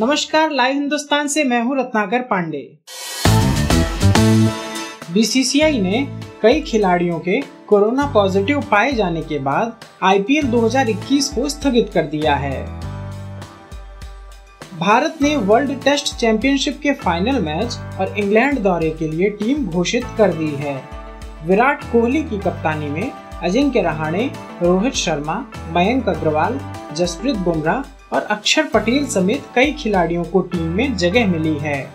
नमस्कार, लाइव हिंदुस्तान से मैं हूँ रत्नाकर पांडे। बीसीसीआई ने कई खिलाड़ियों के कोरोना पॉजिटिव पाए जाने के बाद आईपीएल 2021 को स्थगित कर दिया है। भारत ने वर्ल्ड टेस्ट चैंपियनशिप के फाइनल मैच और इंग्लैंड दौरे के लिए टीम घोषित कर दी है। विराट कोहली की कप्तानी में अजिंक्य रहाणे, रोहित शर्मा, मयंक अग्रवाल जसप्रीत बुमराह और अक्षर पटेल समेत कई खिलाड़ियों को टीम में जगह मिली है।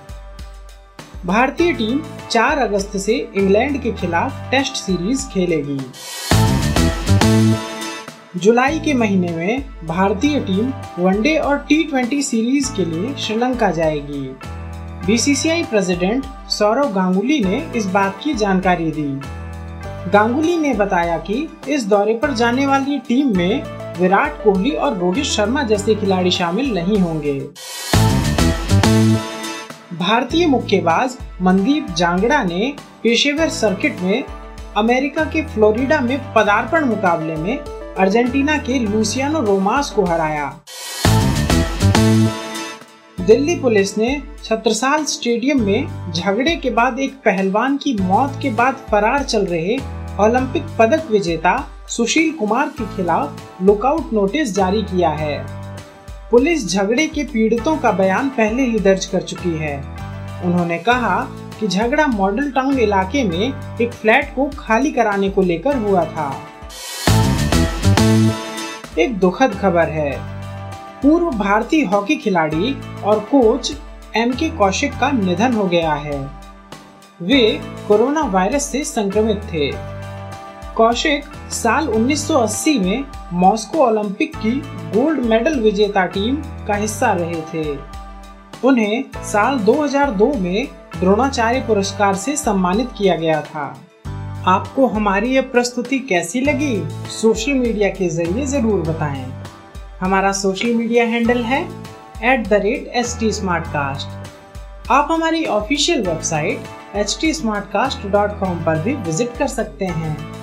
भारतीय टीम 4 अगस्त से इंग्लैंड के खिलाफ टेस्ट सीरीज़ खेलेगी। जुलाई के महीने में भारतीय टीम वनडे और टी सीरीज़ के लिए श्रीलंका जाएगी। बीसीसीआई प्रेसिडेंट सौरव गांगुली ने इस बात की जानकारी दी। गांगुली ने बताया कि इस दौरे पर जाने वाली टीम में विराट कोहली और रोहित शर्मा जैसे खिलाड़ी शामिल नहीं होंगे। भारतीय मुक्केबाज मनदीप जांगड़ा ने पेशेवर सर्किट में अमेरिका के फ्लोरिडा में पदार्पण मुकाबले में अर्जेंटीना के लूसियानो रोमास को हराया। दिल्ली पुलिस ने छत्रसाल स्टेडियम में झगड़े के बाद एक पहलवान की मौत के बाद फरार चल रहे ओलंपिक पदक विजेता सुशील कुमार के खिलाफ लुकआउट नोटिस जारी किया है। पुलिस झगड़े के पीड़ितों का बयान पहले ही दर्ज कर चुकी है। उन्होंने कहा कि झगड़ा मॉडल टाउन इलाके में एक फ्लैट को खाली कराने को लेकर हुआ था। एक दुखद खबर है। पूर्व भारतीय हॉकी खिलाड़ी और कोच एम के कौशिक का निधन हो गया है। वे कोरोना वायरस से संक्रमित थे। कौशिक साल 1980 में मॉस्को ओलंपिक की गोल्ड मेडल विजेता टीम का हिस्सा रहे थे। उन्हें साल 2002 में द्रोणाचार्य पुरस्कार से सम्मानित किया गया था। आपको हमारी यह प्रस्तुति कैसी लगी? सोशल मीडिया के ज़रिए ज़रूर बताएँ। हमारा सोशल मीडिया हैंडल है at the rate H T आप हमारी ऑफिशियल वेबसाइट एच टी पर भी विज़िट कर सकते हैं।